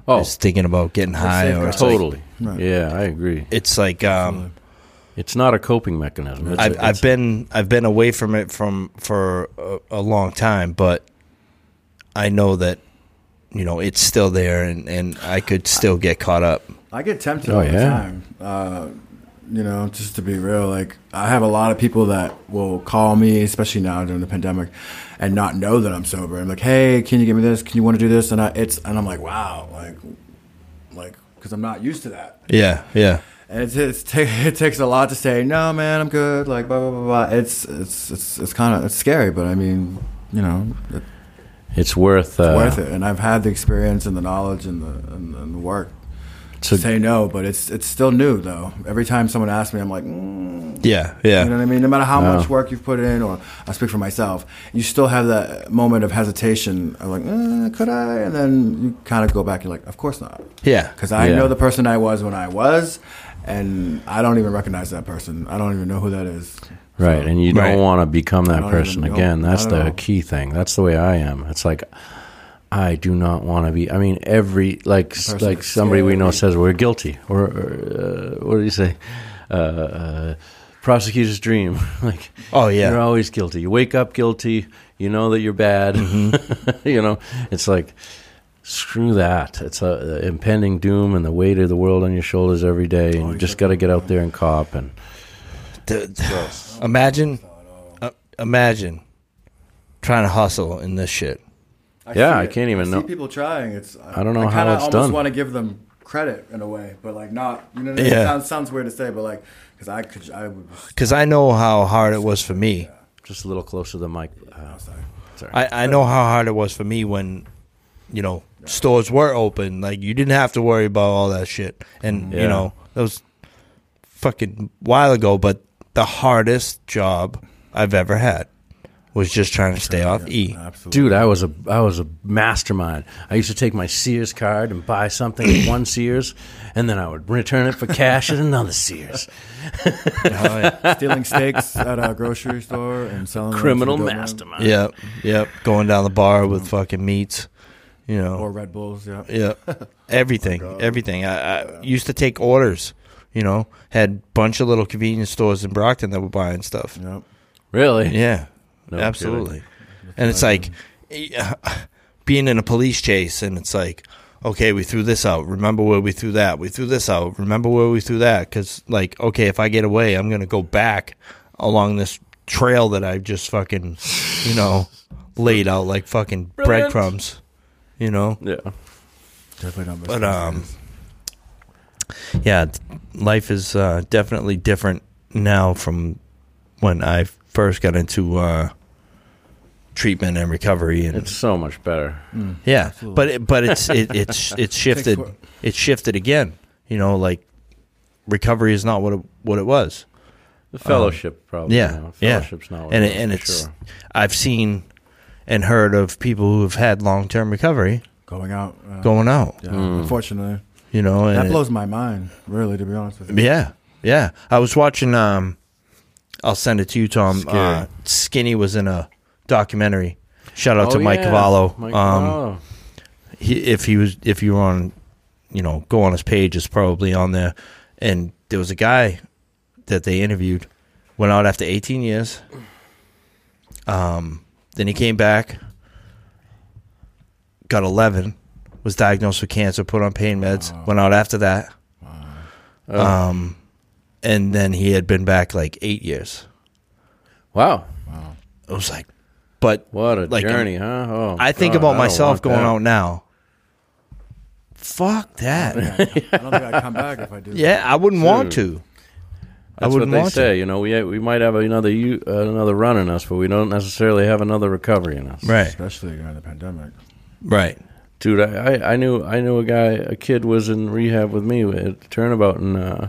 Oh, Is thinking about getting high or it's like, totally. Right. Yeah, I agree. it's like um It's not a coping mechanism. It's, I've, it's- I've been I've been away from it from for a, a long time, but I know that you know it's still there, and, and I could still get caught up. I get tempted Oh, all the time. Uh, you know, just to be real, like I have a lot of people that will call me, especially now during the pandemic, and not know that I'm sober. I'm like, hey, can you give me this? Can you want to do this? And I, it's and I'm like, wow, like, like because I'm not used to that. Yeah, yeah, And it's, it's ta- it takes a lot to say, no, man, I'm good. Like blah blah blah. blah. It's it's it's it's kind of it's scary, but I mean, you know, it's it's worth uh, worth it. And I've had the experience and the knowledge and the and, and the work to say no, but it's it's still new though. Every time someone asks me, I'm like, mm, Yeah, yeah. you know what I mean. No matter how No. much work you've put in, or I speak for myself, you still have that moment of hesitation. of like, eh, could I? And then you kind of go back. You're like, of course not, yeah. because I Yeah. know the person I was when I was, and I don't even recognize that person. I don't even know who that is. Right, So- and you Right. don't want to become that person even again. That's the know. key thing. That's the way I am. It's like I do not want to be. I mean, every like like somebody we know scary. says we're guilty, or, or uh, what do you say? Uh, uh, prosecutor's dream. like, Oh, yeah. you're always guilty. You wake up guilty. You know that you're bad. Mm-hmm. you know, it's like screw that. It's a, a impending doom and the weight of the world on your shoulders every day, and Oh, you you just got to get out there and cop and. The- the- imagine, uh, imagine trying to hustle in this shit. I Yeah, I can't even I know- See people trying. It's I don't know I how kinda it's almost done. want to give them credit in a way, but like not. You know, what I mean? Yeah. it sounds sounds weird to say, but like because I could, I would. Because I know how hard it was for me. Just a little closer to the mic. Uh, I'm sorry. sorry. I, I know how hard it was for me when, you know, stores were open. Like you didn't have to worry about all that shit. And Yeah. you know, that was fucking while ago. But the hardest job I've ever had was just trying to stay off E. Absolutely. Dude, I was a I was a mastermind. I used to take my Sears card and buy something at one Sears, and then I would return it for cash at another Sears. Oh, stealing steaks at a grocery store and selling them to Criminal the mastermind. Yep, yep. Going down the bar with fucking meats, you know. or Red Bulls. Yeah. Yeah, oh everything, everything. I, I used to take orders. You know, had bunch of little convenience stores in Brockton that were buying stuff. Yep. Really? Yeah, No absolutely. And it's like being in a police chase, and it's like, okay, we threw this out. Remember where we threw that? We threw this out. Remember where we threw that? Because like, okay, if I get away, I'm gonna go back along this trail that I've just fucking, you know, laid out like fucking Brilliant. breadcrumbs. You know, Yeah. Definitely don't But, um, days. yeah, life is uh, definitely different now from when I first got into uh, treatment and recovery, and It's so much better. yeah, absolutely. but it, but it's it, it's it's shifted. work. It's shifted again. You know, like recovery is not what it, what it was. The fellowship, probably. yeah, you know. yeah. Fellowship's not what and it it, and it's sure. I've seen and heard of people who have had long term recovery going out. Uh, going out. Yeah, Mm. Unfortunately, You know, and that it- blows my mind. Really, to be honest with you. Yeah, yeah. I was watching. Um, I'll send it to you, Tom. Skinny. Uh, Skinny was in a documentary. Shout out Oh, to Mike yeah. Cavallo. Mike um, Cavallo. he, if he was, if you were on, you know, go on his page, it's probably on there. And there was a guy that they interviewed, went out after 18 years. Um, then he came back, got 11, was diagnosed with cancer, put on pain meds, went out after that. Oh. Um, and then he had been back like eight years. wow. Wow. It was like, but What a like, journey, huh? Oh, I think God, about I myself going that. out now. Fuck that. I don't think I'd come back if I do. Yeah, I wouldn't want to. I That's wouldn't what they want say. to. You know, we we might have another u- uh, another run in us, but we don't necessarily have another recovery in us. Right, especially during the pandemic. right. dude. I, I, I knew I knew a guy, a kid was in rehab with me at Turnabout, and uh,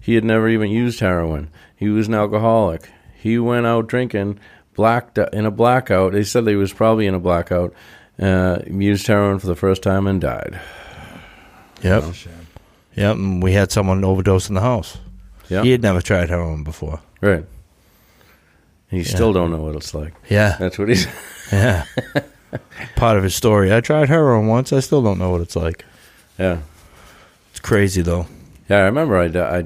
he had never even used heroin. He was an alcoholic. He went out drinking, blacked in a blackout. They said that he was probably in a blackout. Uh, used heroin for the first time and died. Yep, yep. And we had someone overdose in the house. Yeah, He had never tried heroin before. right. And He still don't know what it's like. Yeah, That's what he's. yeah. Part of his story. I tried heroin once. I still don't know what it's like. yeah. It's crazy though. Yeah, I remember I, I,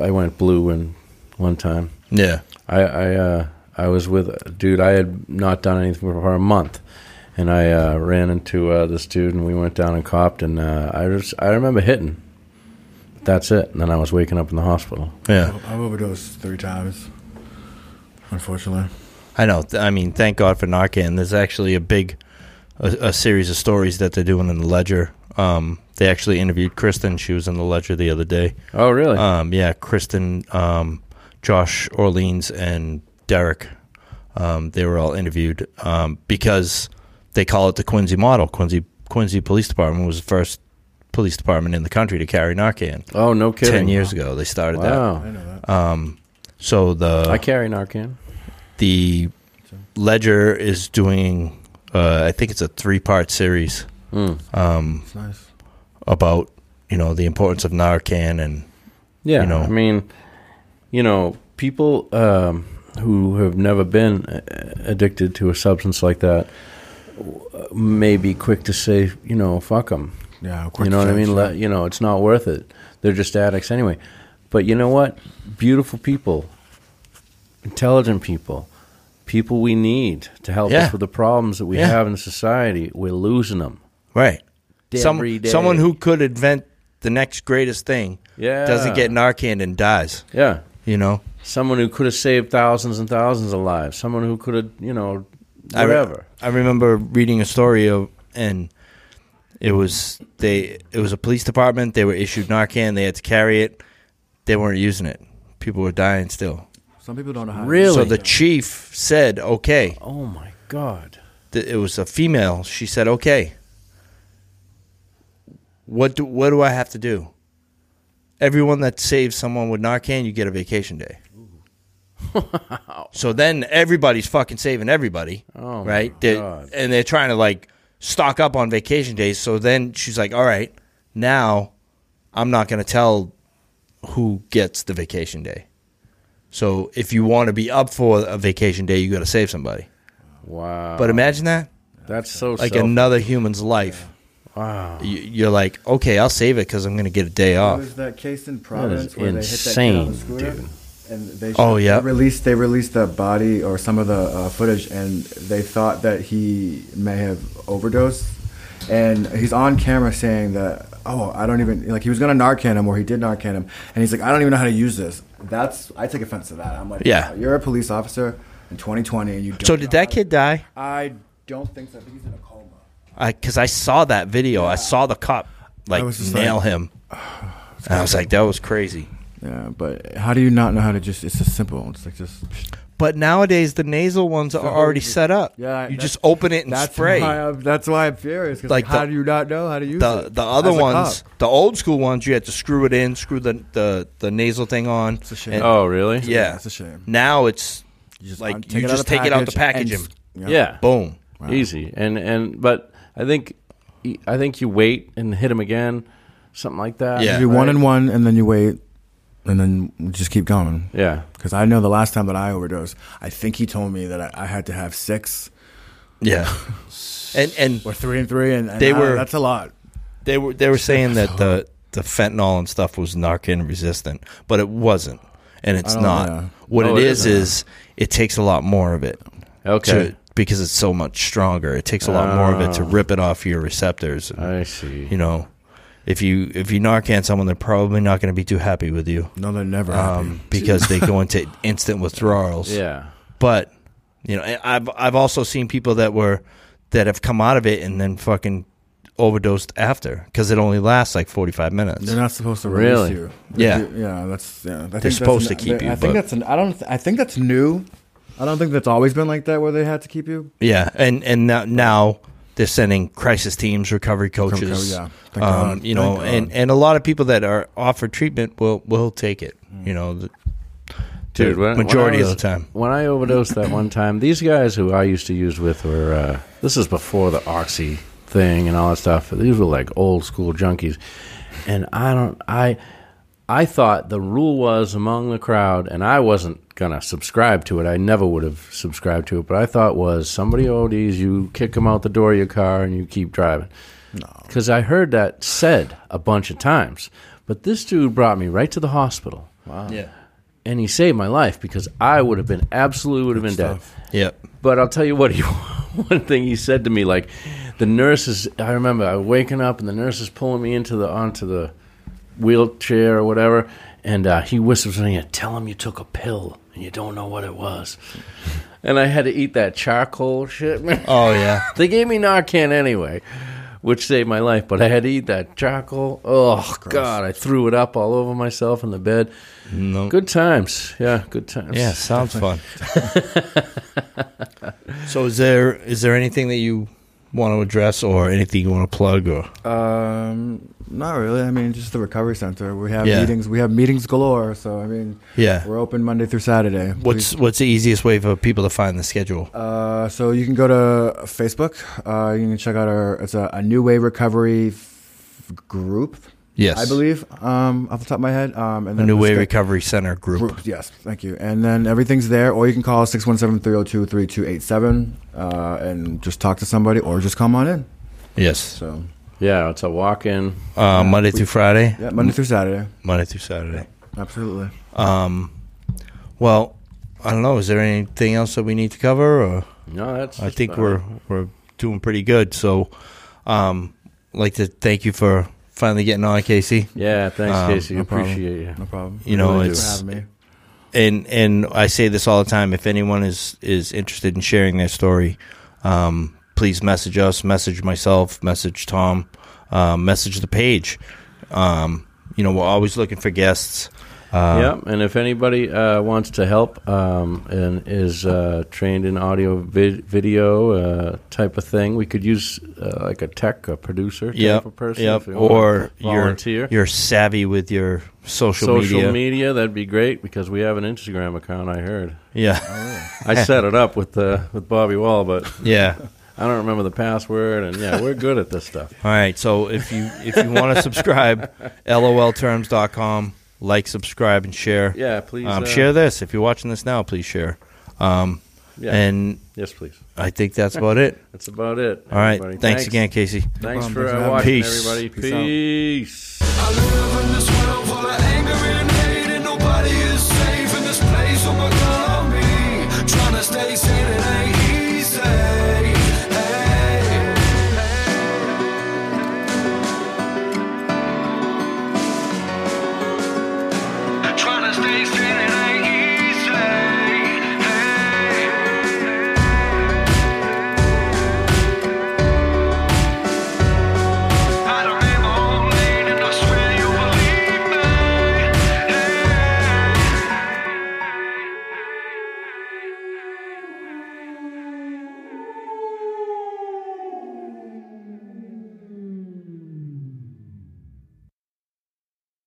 I went blue in one time. Yeah. I I, uh, I was with a dude. I had not done anything for a month, and I uh, ran into uh, this dude, and we went down and copped, and uh, I just I remember hitting. That's it. And then I was waking up in the hospital. Yeah. I've overdosed three times. Unfortunately, I know. Th- I mean, thank God for Narcan. There's actually a big, a, a series of stories that they're doing in the Ledger. Um, they actually interviewed Kristen. She was in the Ledger the other day. Oh, really? Um, yeah, Kristen, um, Josh Orleans, and Derek. Um, they were all interviewed um, because they call it the Quincy model. Quincy Quincy Police Department was the first police department in the country to carry Narcan. Oh, no kidding. Ten years ago, they started Wow. I know that. that. Um, so the I carry Narcan. the Ledger is doing, uh, I think it's a three part series Mm. um, It's nice. about you know the importance of Narcan and Yeah, You know. I mean, you know, people um, who have never been uh, addicted to a substance like that w- may be quick to say, you know, fuck them. Yeah, of course. You know what I mean? Let, you know, it's not worth it. They're just addicts anyway. But you know what? Beautiful people, intelligent people, people we need to help Yeah. us with the problems that we Yeah. have in society. We're losing them. right. Some, Every day. someone who could invent the next greatest thing Yeah. doesn't get Narcan and dies. Yeah. You know, Someone who could have saved thousands and thousands of lives. Someone who could have, you know, I re- whatever. I remember reading a story of, and it was they. It was a police department. They were issued Narcan. They had to carry it. They weren't using it. People were dying still. Some people don't know how. Really? So the chief said, "Okay." oh my God. Th- It was a female. She said, "Okay." What do what do I have to do? Everyone that saves someone with Narcan, you get a vacation day. so then everybody's fucking saving everybody. Oh, my right? They're- God. and they're trying to like stock up on vacation days. So then she's like, "All right, now I'm not going to tell who gets the vacation day. So if you want to be up for a vacation day, you got to save somebody. Wow. But imagine that, that's so like self- another human's life. Wow. You- You're like, okay, I'll save it because I'm going to get a day There off. was that case in Providence is where they hit that kid on the insane, scooter, dude. And they Oh, yeah. released they released the body or some of the uh, footage, and they thought that he may have overdosed, and he's on camera saying that oh I don't even like he was gonna Narcan him or he did Narcan him, and he's like I don't even know how to use this. That's I take offense to that. I'm like Yeah. you're a police officer in 2020 and you. So did that kid die? I don't think so. I think he's in a coma. Because I, saw that video. I saw the cop like I nail like, him. And I was like, that was crazy. Yeah, but how do you not know how to just? It's just simple. It's like just. But nowadays the nasal ones are already set up. Yeah, you that's- just open it and That's spray. Why I'm, that's why I'm furious. 'cause, Like like, how the- do you not know how to use the it? the other As a ones, cop. the old school ones, you had to screw it in, screw the the, the nasal thing on. It's a shame. and- Oh, really? yeah, it's a shame. Now it's You just like un- you just take it out the package and and s- Yeah. boom. Wow. Easy. And and but I think I think you wait and hit him again, something like that. Yeah. You do one and one, and then you wait, and then just keep going. Yeah. Because I know the last time that I overdosed, I think he told me that I, I had to have six Yeah, and and or three and three, and, and They I- were- that's a lot. they were they were saying that the the fentanyl and stuff was Narcan resistant, but it wasn't, and it's don't not. know. What Oh, it it is isn't. it takes a lot more of it. Okay. to- because it's so much stronger. It takes a lot more of it to Oh. rip it off your receptors. And, I see. you know, if you if you Narcan someone, they're probably not going to be too happy with you. No, they're never um, because they go into instant withdrawals. Yeah. But you know, I've I've also seen people that were that have come out of it and then fucking overdosed after because it only lasts like forty five minutes. They're not supposed to Really? release you. Yeah. yeah. That's yeah. I think They're supposed that's to keep you, I think but- that's. An, I don't. I think that's new. I don't think that's always been like that where they had to keep you. Yeah, and and now, now they're sending crisis teams, recovery coaches. yeah. Thank um, God. you know, Thank and God. and a lot of people that are offered treatment will will take it. You know, the, Dude, the when- when majority of the time. When I overdosed that one time, these guys who I used to use with were uh, this is before the oxy thing and all that stuff. These were like old school junkies, and I don't I I thought the rule was among the crowd, and I wasn't gonna subscribe to it. I never would have subscribed to it, but I thought was somebody ODs, you kick them out the door of your car and you keep driving. Because I heard that said a bunch of times, but this dude brought me right to the hospital Wow. Yeah. and he saved my life because I would have been absolutely would have been dead. Yep. But I'll tell you what, he, one thing he said to me, like the nurses. I remember I was waking up and the nurse is pulling me into the onto the wheelchair or whatever, and uh, he whispers to me, "Tell him you took a pill and you don't know what it was." And I had to eat that charcoal shit, man. Oh yeah. They gave me Narcan anyway, which saved my life, but I had to eat that charcoal. Oh, God. I threw it up all over myself in the bed. No. Good times. Yeah, good times. Yeah, sounds fun. so is there is there anything that you want to address or anything you want to plug or Um, Not really. I mean, just the recovery center. We have Yeah. meetings. We have meetings galore. So I mean, Yeah. we're open Monday through Saturday. What's what's the easiest way for people to find the schedule? Uh, so you can go to Facebook. Uh, you can check out our it's a, a New Way Recovery f- group. Yes. I believe. Um, off the top of my head. Um, and The then New the Way sch- Recovery Center group. group. Yes, thank you. And then everything's there, or you can call 617-302-3287 uh, and just talk to somebody, or just come on in. Yes. So Yeah, it's a walk-in. Uh, Monday through Friday. yeah, Monday through Saturday. Monday through Saturday. Absolutely. Um, well, I don't know. Is there anything else that we need to cover? Or No, that's. I think we're we're doing pretty good. So, um, I'd like to thank you for finally getting on, Kaycie. Yeah, thanks, Um, Kaycie. no problem. Appreciate you. No problem. You know, Really it's- for having me. and and I say this all the time. If anyone is is interested in sharing their story, um, please message us, message myself, message Tom, um, message the page. Um, you know, we're always looking for guests. Uh, yeah, and if anybody uh, wants to help um, and is uh, trained in audio vid- video uh, type of thing, we could use uh, like a tech, a producer type Yep, of person. yep. if they wanna Or you're volunteer. you're savvy with your social, social media. media. that'd be great because we have an Instagram account. I heard. Yeah, I set it up with uh, with Bobby Wall, but yeah. I don't remember the password. And yeah, we're good at this stuff. All right. So if you if you want to subscribe, lolterms.com, like, subscribe, and share. Yeah, please Um, uh, share this. If you're watching this now, please share. Um, Yeah, And yes, please. I think that's about it. That's about it. All right. everybody. Thanks, again, Kaycie. Thanks problem. for uh, watching. Peace. everybody. Peace out. Peace.